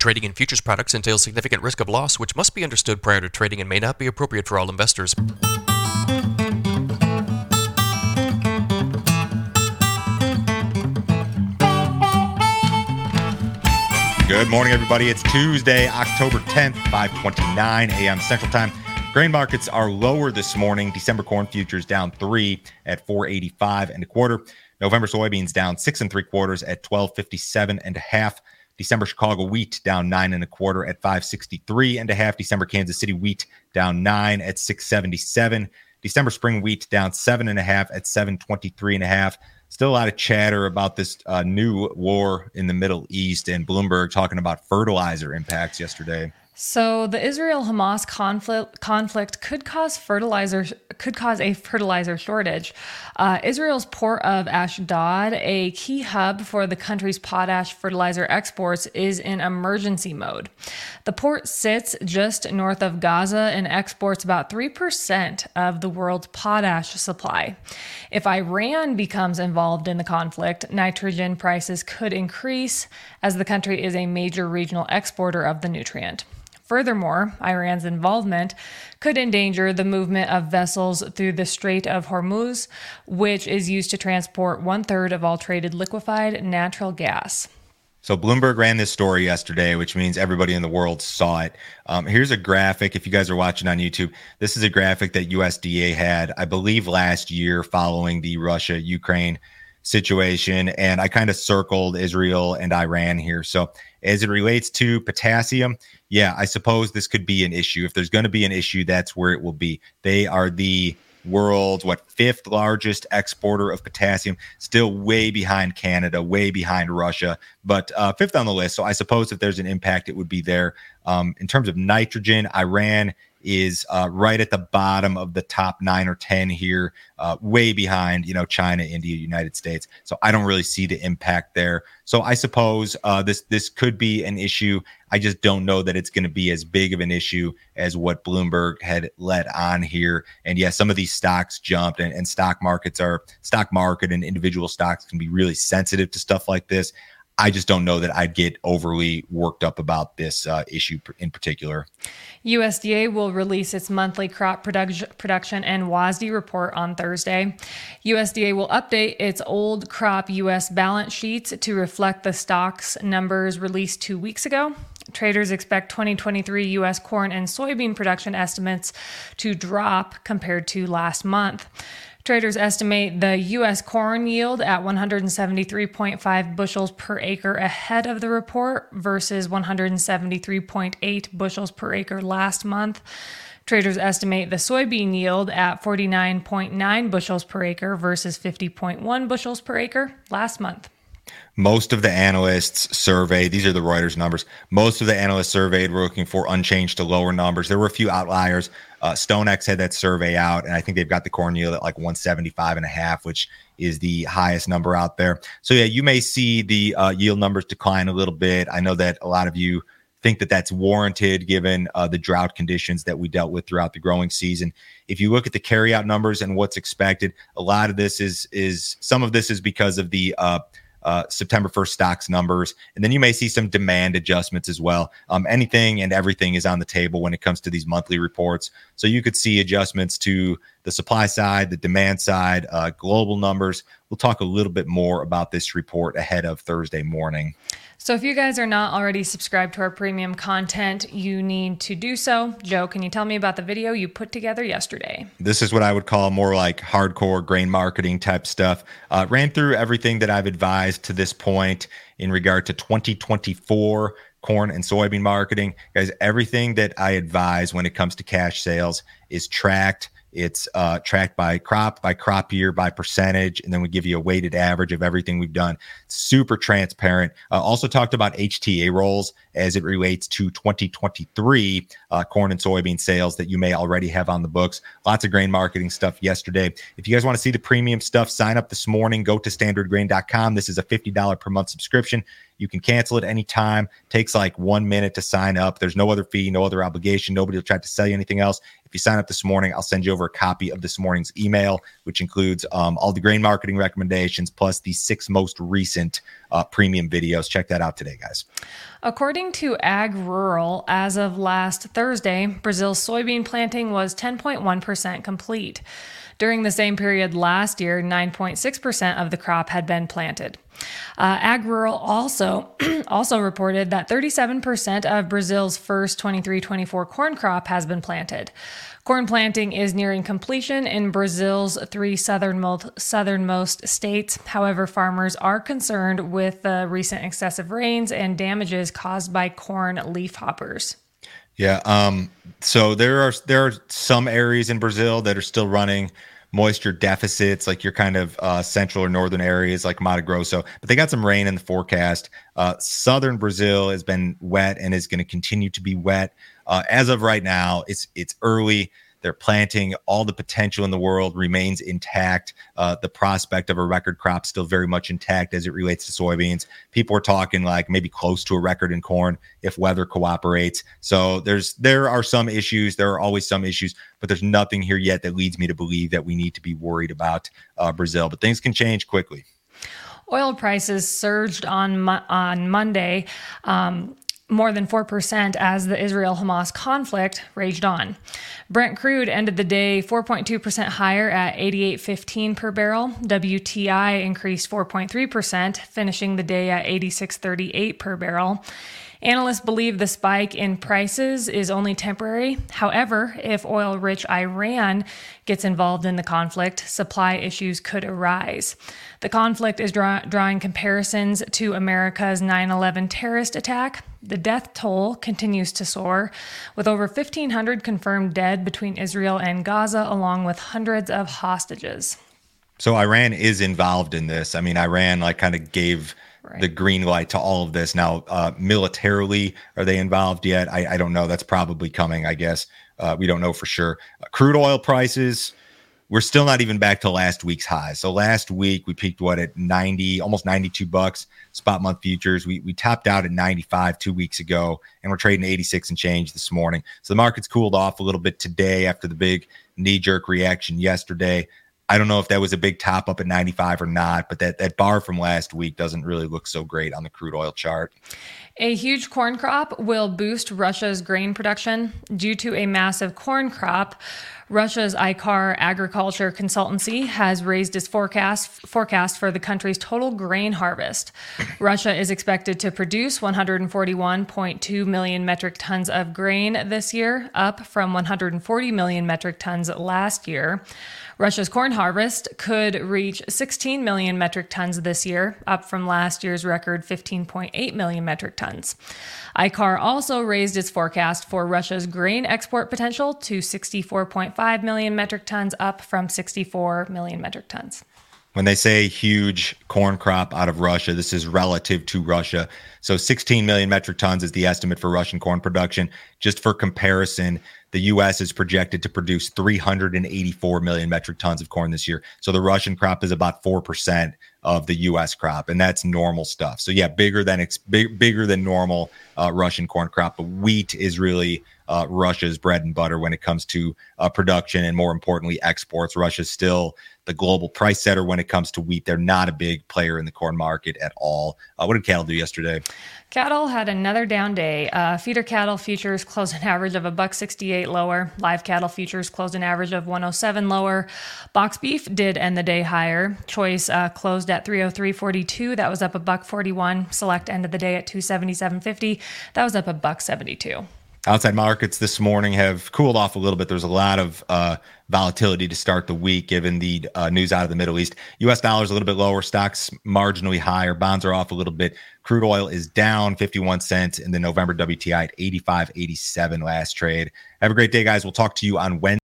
Trading in futures products entails significant risk of loss, which must be understood prior to trading and may not be appropriate for all investors. Good morning, everybody. It's Tuesday, October 10th, 5:29 a.m. Central Time. Grain markets are lower this morning. December corn futures down three at 485 and a quarter. November soybeans down six and three quarters at 1257 and a half. December Chicago wheat down nine and a quarter at 563 and a half. December Kansas City wheat down nine at 677. December spring wheat down seven and a half at 723 and a half still a lot of chatter about this uh, new war in the Middle East and Bloomberg talking about fertilizer impacts yesterday. So the Israel-Hamas conflict conflict could cause fertilizer could cause a fertilizer shortage. Uh, Israel's port of Ashdod, a key hub for the country's potash fertilizer exports, is in emergency mode. The port sits just north of Gaza and exports about three percent of the world's potash supply. If Iran becomes involved in the conflict, nitrogen prices could increase as the country is a major regional exporter of the nutrient. Furthermore, Iran's involvement could endanger the movement of vessels through the Strait of Hormuz, which is used to transport one third of all traded liquefied natural gas. So Bloomberg ran this story yesterday, which means everybody in the world saw it. Um, here's a graphic. If you guys are watching on YouTube, this is a graphic that USDA had, I believe, last year following the Russia Ukraine situation. And I kind of circled Israel and Iran here. So as it relates to potassium, yeah, I suppose this could be an issue. If there's going to be an issue, that's where it will be. They are the world's what fifth largest exporter of potassium, still way behind Canada, way behind Russia, but uh, fifth on the list. So I suppose if there's an impact, it would be there. Um, in terms of nitrogen, Iran is uh, right at the bottom of the top nine or 10 here, uh, way behind, you know, China, India, United States. So I don't really see the impact there. So I suppose uh, this this could be an issue. I just don't know that it's going to be as big of an issue as what Bloomberg had let on here. And yeah, some of these stocks jumped, and, and stock markets are stock market and individual stocks can be really sensitive to stuff like this. I just don't know that I'd get overly worked up about this uh, issue in particular. USDA will release its monthly crop production, production and WASDE report on Thursday. USDA will update its old crop U.S. balance sheets to reflect the stocks numbers released two weeks ago. Traders expect 2023 U.S. corn and soybean production estimates to drop compared to last month. Traders estimate the U.S. corn yield at 173.5 bushels per acre ahead of the report versus 173.8 bushels per acre last month. Traders estimate the soybean yield at 49.9 bushels per acre versus 50.1 bushels per acre last month. Most of the analysts surveyed, these are the Reuters numbers. Most of the analysts surveyed were looking for unchanged to lower numbers. There were a few outliers. Uh, StoneX had that survey out, and I think they've got the corn yield at like 175 and a half, which is the highest number out there. So, yeah, you may see the uh, yield numbers decline a little bit. I know that a lot of you think that that's warranted given uh, the drought conditions that we dealt with throughout the growing season. If you look at the carryout numbers and what's expected, a lot of this is is some of this is because of the uh, uh, September 1st stocks numbers. And then you may see some demand adjustments as well. Um, anything and everything is on the table when it comes to these monthly reports. So you could see adjustments to the supply side, the demand side, uh, global numbers. We'll talk a little bit more about this report ahead of Thursday morning. So, if you guys are not already subscribed to our premium content, you need to do so. Joe, can you tell me about the video you put together yesterday? This is what I would call more like hardcore grain marketing type stuff. Uh, ran through everything that I've advised to this point in regard to 2024 corn and soybean marketing. Guys, everything that I advise when it comes to cash sales is tracked it's uh, tracked by crop, by crop year, by percentage, and then we give you a weighted average of everything we've done. Super transparent. Uh, also talked about HTA rolls as it relates to 2023 uh, corn and soybean sales that you may already have on the books. Lots of grain marketing stuff yesterday. If you guys want to see the premium stuff, sign up this morning. Go to standardgrain.com. This is a $50 per month subscription. You can cancel it anytime. Takes like one minute to sign up. There's no other fee, no other obligation. Nobody will try to sell you anything else. If you sign up this morning, I'll send you over a copy of this morning's email, which includes um, all the grain marketing recommendations plus the six most recent uh, premium videos. Check that out today, guys. According to AgRural, as of last Thursday, Brazil's soybean planting was 10.1% complete. During the same period last year, 9.6% of the crop had been planted. Uh, also also reported that 37% of Brazil's first 23-24 corn crop has been planted. Corn planting is nearing completion in Brazil's three southernmost, southernmost states. However, farmers are concerned with the recent excessive rains and damages caused by corn leafhoppers. Yeah. Um, so there are there are some areas in Brazil that are still running moisture deficits, like your kind of uh, central or northern areas like Mato Grosso, but they got some rain in the forecast. Uh, southern Brazil has been wet and is going to continue to be wet. Uh, as of right now, it's it's early. They're planting. All the potential in the world remains intact. Uh, the prospect of a record crop still very much intact as it relates to soybeans. People are talking like maybe close to a record in corn if weather cooperates. So there's there are some issues. There are always some issues, but there's nothing here yet that leads me to believe that we need to be worried about uh, Brazil. But things can change quickly. Oil prices surged on on Monday. Um, more than 4% as the Israel Hamas conflict raged on. Brent crude ended the day 4.2% higher at 88.15 per barrel. WTI increased 4.3%, finishing the day at 86.38 per barrel. Analysts believe the spike in prices is only temporary. However, if oil rich Iran gets involved in the conflict, supply issues could arise. The conflict is draw- drawing comparisons to America's 9 11 terrorist attack. The death toll continues to soar, with over 1,500 confirmed dead between Israel and Gaza, along with hundreds of hostages. So Iran is involved in this. I mean, Iran like kind of gave right. the green light to all of this. Now, uh, militarily, are they involved yet? I, I, don't know. That's probably coming. I guess uh, we don't know for sure. Uh, crude oil prices. We're still not even back to last week's high. So last week we peaked what at 90, almost 92 bucks spot month futures. We we topped out at 95 two weeks ago, and we're trading 86 and change this morning. So the market's cooled off a little bit today after the big knee jerk reaction yesterday. I don't know if that was a big top up at 95 or not, but that, that bar from last week doesn't really look so great on the crude oil chart. A huge corn crop will boost Russia's grain production. Due to a massive corn crop, Russia's IKAR Agriculture Consultancy has raised its forecast forecast for the country's total grain harvest. Russia is expected to produce 141.2 million metric tons of grain this year, up from 140 million metric tons last year. Russia's corn harvest could reach 16 million metric tons this year, up from last year's record 15.8 million metric tons. IKAR also raised its forecast for Russia's grain export potential to 64.5 million metric tons, up from 64 million metric tons when they say huge corn crop out of Russia, this is relative to Russia. So 16 million metric tons is the estimate for Russian corn production. Just for comparison, the U.S. is projected to produce 384 million metric tons of corn this year. So the Russian crop is about four percent of the U.S. crop, and that's normal stuff. So yeah, bigger than ex- big, bigger than normal uh, Russian corn crop. But wheat is really uh, Russia's bread and butter when it comes to uh, production and more importantly exports. Russia's still the global price setter when it comes to wheat. They're not a big player in the corn market at all. Uh, what did cattle do yesterday? Cattle had another down day. Uh, feeder cattle futures closed an average of a buck 68 lower. Live cattle futures closed an average of 107 lower. Box beef did end the day higher. Choice uh, closed at 303.42. That was up a buck 41. Select ended the day at 277.50. That was up a buck 72 outside markets this morning have cooled off a little bit. There's a lot of uh, volatility to start the week given the uh, news out of the Middle East. U.S. dollars a little bit lower, stocks marginally higher, bonds are off a little bit. Crude oil is down 51 cents in the November WTI at 85.87 last trade. Have a great day, guys. We'll talk to you on Wednesday.